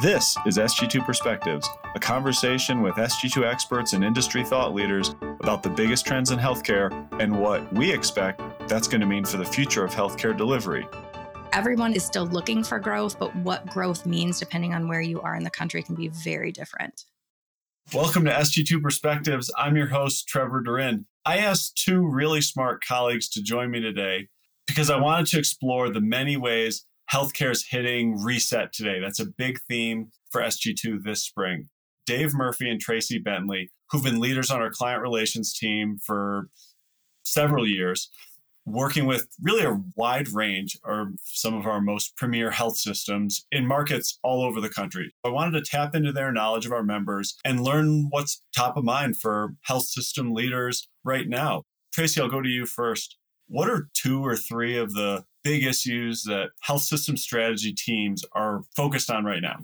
This is SG2 Perspectives, a conversation with SG2 experts and industry thought leaders about the biggest trends in healthcare and what we expect that's going to mean for the future of healthcare delivery. Everyone is still looking for growth, but what growth means, depending on where you are in the country, can be very different. Welcome to SG2 Perspectives. I'm your host, Trevor Durin. I asked two really smart colleagues to join me today because I wanted to explore the many ways healthcare is hitting reset today. That's a big theme for SG2 this spring. Dave Murphy and Tracy Bentley, who've been leaders on our client relations team for several years, working with really a wide range of some of our most premier health systems in markets all over the country. I wanted to tap into their knowledge of our members and learn what's top of mind for health system leaders right now. Tracy, I'll go to you first. What are two or three of the big issues that health system strategy teams are focused on right now?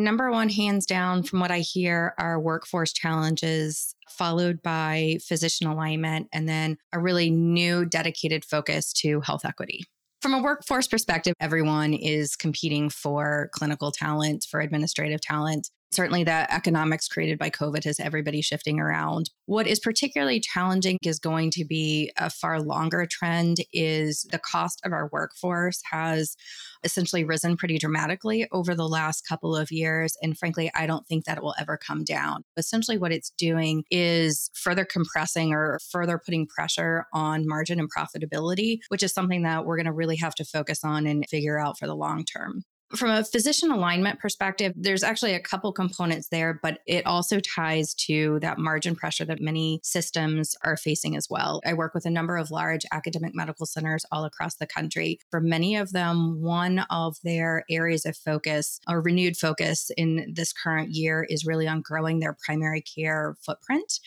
Number one, hands down, from what I hear, are workforce challenges, followed by physician alignment, and then a really new dedicated focus to health equity. From a workforce perspective, everyone is competing for clinical talent, for administrative talent. Certainly, the economics created by COVID has everybody shifting around. What is particularly challenging is going to be a far longer trend is the cost of our workforce has essentially risen pretty dramatically over the last couple of years. And frankly, I don't think that it will ever come down. Essentially, what it's doing is further compressing or further putting pressure on margin and profitability, which is something that we're going to really have to focus on and figure out for the long term. From a physician alignment perspective, there's actually a couple components there, but it also ties to that margin pressure that many systems are facing as well. I work with a number of large academic medical centers all across the country. For many of them, one of their areas of focus or renewed focus in this current year is really on growing their primary care footprint.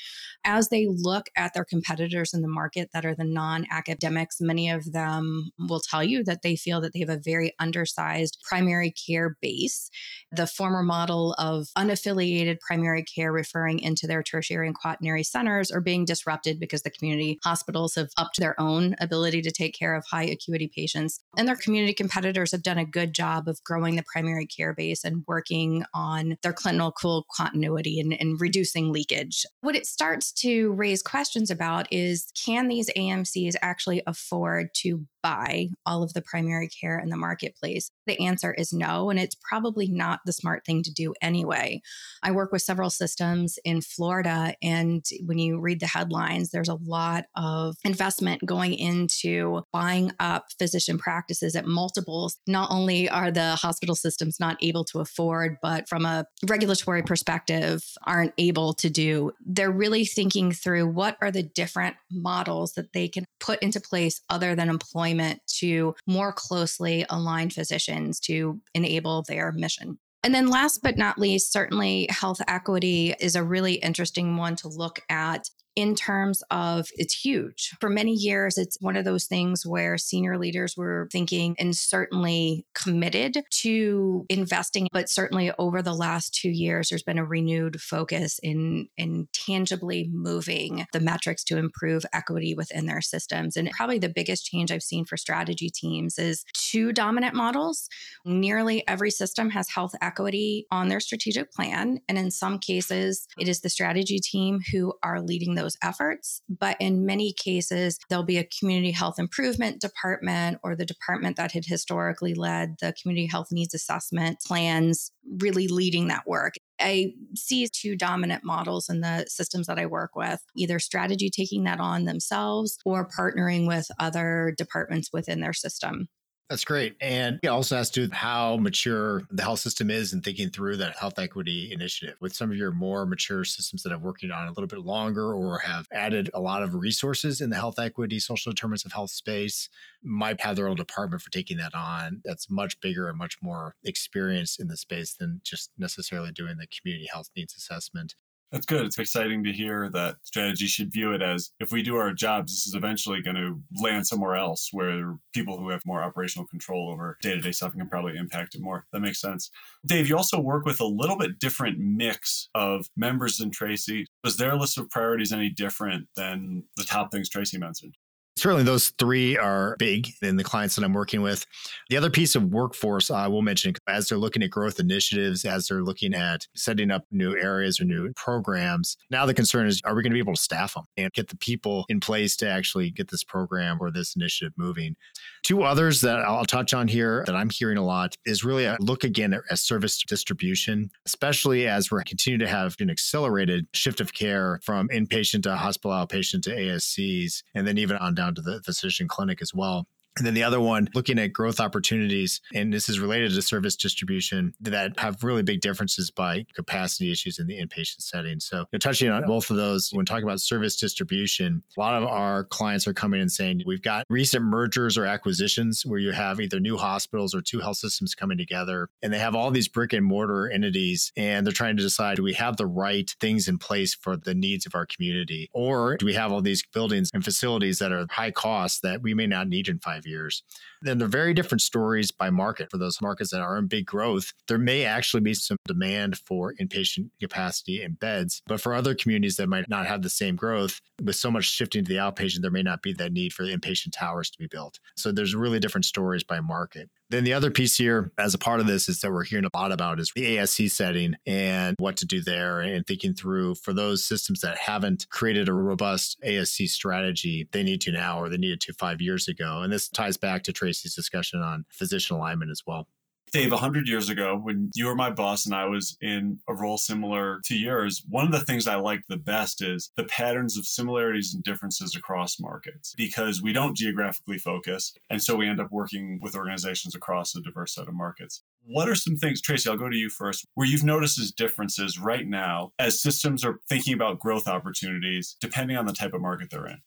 As they look at their competitors in the market that are the non academics, many of them will tell you that they feel that they have a very undersized primary primary care base, the former model of unaffiliated primary care referring into their tertiary and quaternary centers are being disrupted because the community hospitals have upped their own ability to take care of high acuity patients. And their community competitors have done a good job of growing the primary care base and working on their clinical continuity and, and reducing leakage. What it starts to raise questions about is can these AMCs actually afford to buy all of the primary care in the marketplace? The answer is no. And it's probably not the smart thing to do anyway. I work with several systems in Florida. And when you read the headlines, there's a lot of investment going into buying up physician practices at multiples. Not only are the hospital systems not able to afford, but from a regulatory perspective, aren't able to do. They're really thinking through what are the different models that they can put into place other than employment to more closely align physicians to enable their mission. And then last but not least, certainly health equity is a really interesting one to look at in terms of it's huge. For many years, it's one of those things where senior leaders were thinking and certainly committed to investing. But certainly over the last two years, there's been a renewed focus in, in tangibly moving the metrics to improve equity within their systems. And probably the biggest change I've seen for strategy teams is two dominant models. Nearly every system has health equity on their strategic plan. And in some cases, it is the strategy team who are leading the those efforts. But in many cases, there'll be a community health improvement department or the department that had historically led the community health needs assessment plans, really leading that work. I see two dominant models in the systems that I work with either strategy taking that on themselves or partnering with other departments within their system. That's great. And it also has to do how mature the health system is and thinking through that health equity initiative. With some of your more mature systems that have working on a little bit longer or have added a lot of resources in the health equity, social determinants of health space, might have their own department for taking that on. That's much bigger and much more experienced in the space than just necessarily doing the community health needs assessment. That's good. It's exciting to hear that strategy should view it as if we do our jobs, this is eventually going to land somewhere else where people who have more operational control over day to day stuff can probably impact it more. That makes sense. Dave, you also work with a little bit different mix of members than Tracy. Was their list of priorities any different than the top things Tracy mentioned? Certainly those three are big in the clients that I'm working with. The other piece of workforce I will mention as they're looking at growth initiatives, as they're looking at setting up new areas or new programs, now the concern is are we going to be able to staff them and get the people in place to actually get this program or this initiative moving? Two others that I'll touch on here that I'm hearing a lot is really a look again at service distribution, especially as we're continuing to have an accelerated shift of care from inpatient to hospital outpatient to ASCs, and then even on down to the physician clinic as well. And then the other one, looking at growth opportunities, and this is related to service distribution that have really big differences by capacity issues in the inpatient setting. So, you know, touching on both of those, when talking about service distribution, a lot of our clients are coming and saying, we've got recent mergers or acquisitions where you have either new hospitals or two health systems coming together, and they have all these brick and mortar entities, and they're trying to decide, do we have the right things in place for the needs of our community? Or do we have all these buildings and facilities that are high cost that we may not need in five five years. Then they're very different stories by market. For those markets that are in big growth, there may actually be some demand for inpatient capacity and beds. But for other communities that might not have the same growth, with so much shifting to the outpatient, there may not be that need for inpatient towers to be built. So there's really different stories by market. Then the other piece here, as a part of this, is that we're hearing a lot about is the ASC setting and what to do there and thinking through for those systems that haven't created a robust ASC strategy, they need to now or they needed to five years ago. And this ties back to Tracy's discussion on physician alignment as well. Dave, 100 years ago, when you were my boss and I was in a role similar to yours, one of the things I liked the best is the patterns of similarities and differences across markets because we don't geographically focus. And so we end up working with organizations across a diverse set of markets. What are some things, Tracy, I'll go to you first, where you've noticed as differences right now as systems are thinking about growth opportunities depending on the type of market they're in?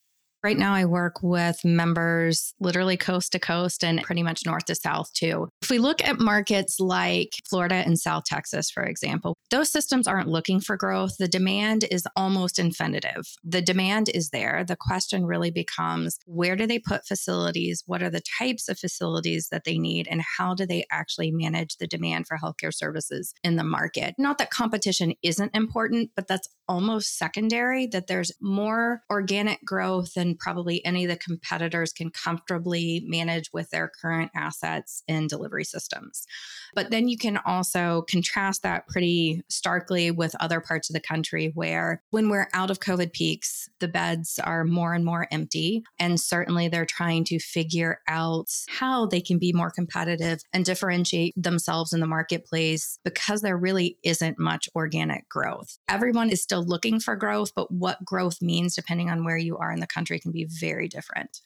Right now, I work with members literally coast to coast and pretty much north to south, too. If we look at markets like Florida and South Texas, for example, those systems aren't looking for growth. The demand is almost infinitive. The demand is there. The question really becomes where do they put facilities? What are the types of facilities that they need? And how do they actually manage the demand for healthcare services in the market? Not that competition isn't important, but that's almost secondary, that there's more organic growth probably any of the competitors can comfortably manage with their current assets and delivery systems. But then you can also contrast that pretty starkly with other parts of the country where, when we're out of COVID peaks, the beds are more and more empty. And certainly they're trying to figure out how they can be more competitive and differentiate themselves in the marketplace because there really isn't much organic growth. Everyone is still looking for growth, but what growth means, depending on where you are in the country, can be very different.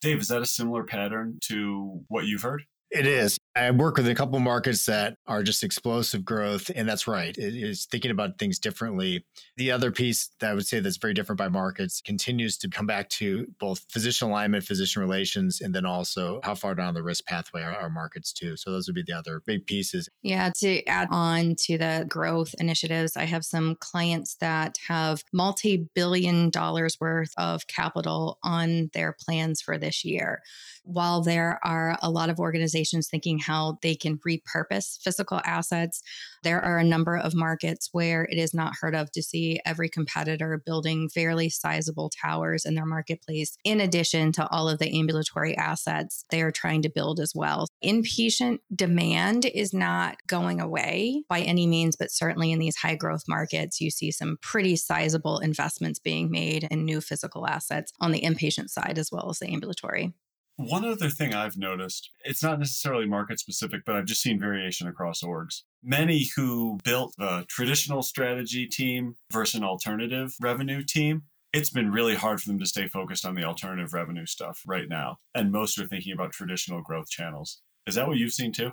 Dave, is that a similar pattern to what you've heard? It is. I work with a couple markets that are just explosive growth, and that's right. It is thinking about things differently. The other piece that I would say that's very different by markets continues to come back to both physician alignment, physician relations, and then also how far down the risk pathway are our markets too. So those would be the other big pieces. Yeah, to add on to the growth initiatives, I have some clients that have multi-billion dollars worth of capital on their plans for this year. While there are a lot of organizations thinking how they can repurpose physical assets, there are a number of markets where it is not heard of to see every competitor building fairly sizable towers in their marketplace, in addition to all of the ambulatory assets they are trying to build as well. Inpatient demand is not going away by any means, but certainly in these high growth markets, you see some pretty sizable investments being made in new physical assets on the inpatient side as well as the ambulatory. One other thing I've noticed, it's not necessarily market specific, but I've just seen variation across orgs. Many who built a traditional strategy team versus an alternative revenue team, it's been really hard for them to stay focused on the alternative revenue stuff right now. And most are thinking about traditional growth channels. Is that what you've seen too?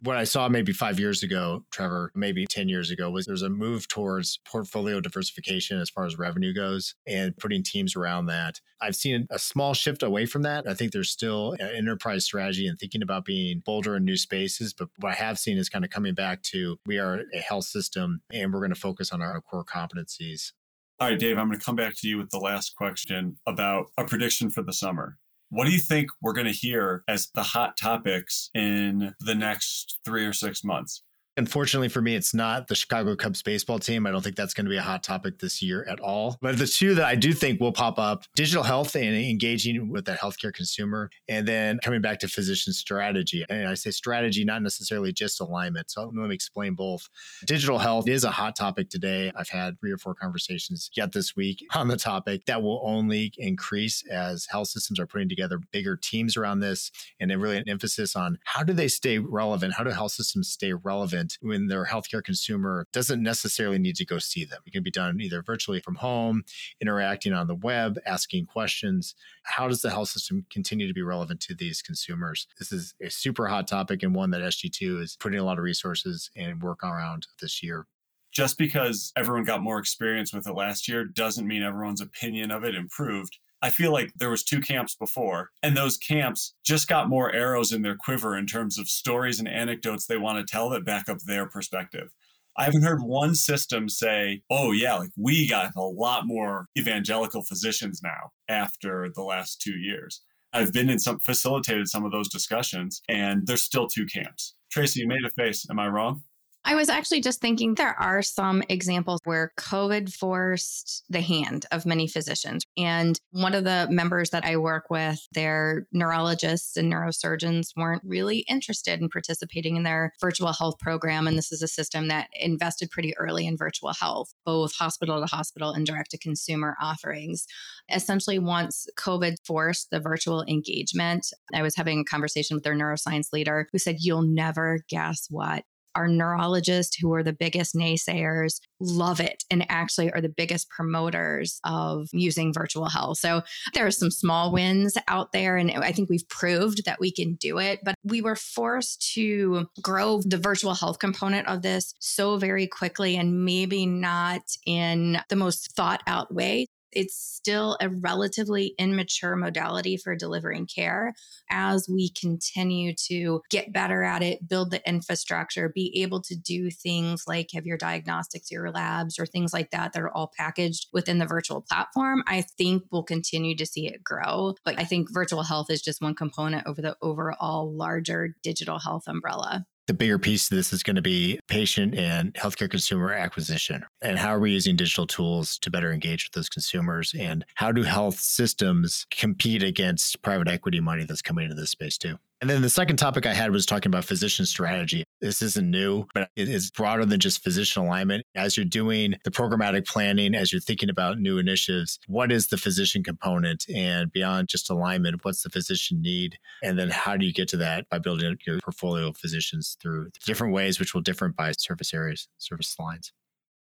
What I saw maybe five years ago, Trevor, maybe 10 years ago, was there's a move towards portfolio diversification as far as revenue goes and putting teams around that. I've seen a small shift away from that. I think there's still an enterprise strategy and thinking about being bolder in new spaces. But what I have seen is kind of coming back to we are a health system and we're going to focus on our core competencies. All right, Dave, I'm going to come back to you with the last question about a prediction for the summer. What do you think we're going to hear as the hot topics in the next three or six months? Unfortunately for me, it's not the Chicago Cubs baseball team. I don't think that's going to be a hot topic this year at all. But the two that I do think will pop up digital health and engaging with that healthcare consumer. And then coming back to physician strategy. And I say strategy, not necessarily just alignment. So let me explain both. Digital health is a hot topic today. I've had three or four conversations yet this week on the topic that will only increase as health systems are putting together bigger teams around this and really an emphasis on how do they stay relevant? How do health systems stay relevant? When their healthcare consumer doesn't necessarily need to go see them. It can be done either virtually from home, interacting on the web, asking questions. How does the health system continue to be relevant to these consumers? This is a super hot topic and one that SG2 is putting a lot of resources and work around this year just because everyone got more experience with it last year doesn't mean everyone's opinion of it improved. I feel like there was two camps before, and those camps just got more arrows in their quiver in terms of stories and anecdotes they want to tell that back up their perspective. I haven't heard one system say, oh, yeah, like we got a lot more evangelical physicians now after the last two years. I've been in some facilitated some of those discussions, and there's still two camps. Tracy, you made a face. Am I wrong? I was actually just thinking there are some examples where COVID forced the hand of many physicians. And one of the members that I work with, their neurologists and neurosurgeons weren't really interested in participating in their virtual health program. And this is a system that invested pretty early in virtual health, both hospital to hospital and direct to consumer offerings. Essentially, once COVID forced the virtual engagement, I was having a conversation with their neuroscience leader who said, You'll never guess what our neurologists, who are the biggest naysayers, love it and actually are the biggest promoters of using virtual health. So there are some small wins out there, and I think we've proved that we can do it. But we were forced to grow the virtual health component of this so very quickly and maybe not in the most thought out way it's still a relatively immature modality for delivering care. As we continue to get better at it, build the infrastructure, be able to do things like have your diagnostics, your labs, or things like that that are all packaged within the virtual platform, I think we'll continue to see it grow. But I think virtual health is just one component over the overall larger digital health umbrella the bigger piece of this is going to be patient and healthcare consumer acquisition. And how are we using digital tools to better engage with those consumers? And how do health systems compete against private equity money that's coming into this space too? And then the second topic I had was talking about physician strategy. This isn't new, but it is broader than just physician alignment. As you're doing the programmatic planning, as you're thinking about new initiatives, what is the physician component? And beyond just alignment, what's the physician need? And then how do you get to that by building your portfolio of physicians through different ways, which will differ by service areas, service lines?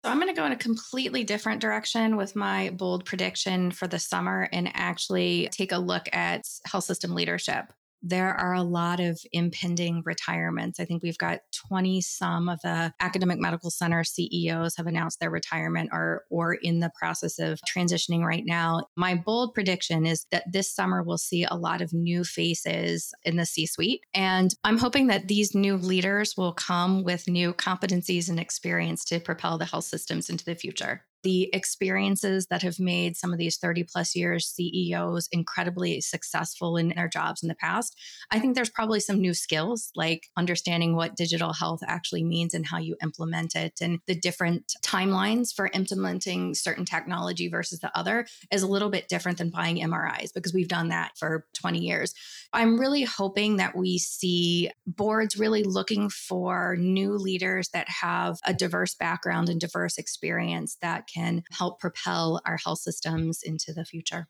So I'm going to go in a completely different direction with my bold prediction for the summer and actually take a look at health system leadership there are a lot of impending retirements. I think we've got 20 some of the academic medical center CEOs have announced their retirement or or in the process of transitioning right now. My bold prediction is that this summer we'll see a lot of new faces in the C-suite and I'm hoping that these new leaders will come with new competencies and experience to propel the health systems into the future the experiences that have made some of these 30 plus years CEOs incredibly successful in their jobs in the past. I think there's probably some new skills like understanding what digital health actually means and how you implement it and the different timelines for implementing certain technology versus the other is a little bit different than buying MRIs because we've done that for 20 years. I'm really hoping that we see boards really looking for new leaders that have a diverse background and diverse experience that can help propel our health systems into the future.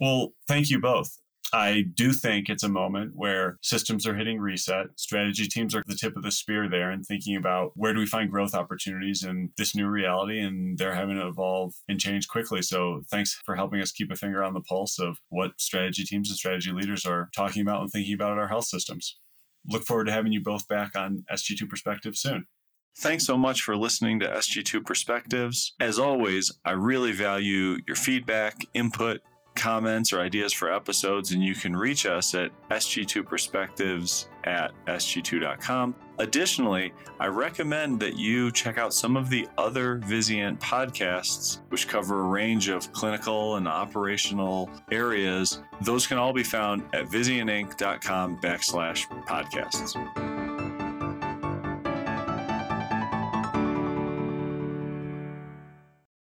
Well, thank you both. I do think it's a moment where systems are hitting reset. Strategy teams are the tip of the spear there and thinking about where do we find growth opportunities in this new reality. And they're having to evolve and change quickly. So thanks for helping us keep a finger on the pulse of what strategy teams and strategy leaders are talking about and thinking about at our health systems. Look forward to having you both back on SG2 Perspective soon. Thanks so much for listening to SG2 Perspectives. As always, I really value your feedback, input, comments, or ideas for episodes, and you can reach us at sg2perspectives at sg2.com. Additionally, I recommend that you check out some of the other Vizient podcasts, which cover a range of clinical and operational areas. Those can all be found at vizientinc.com backslash podcasts.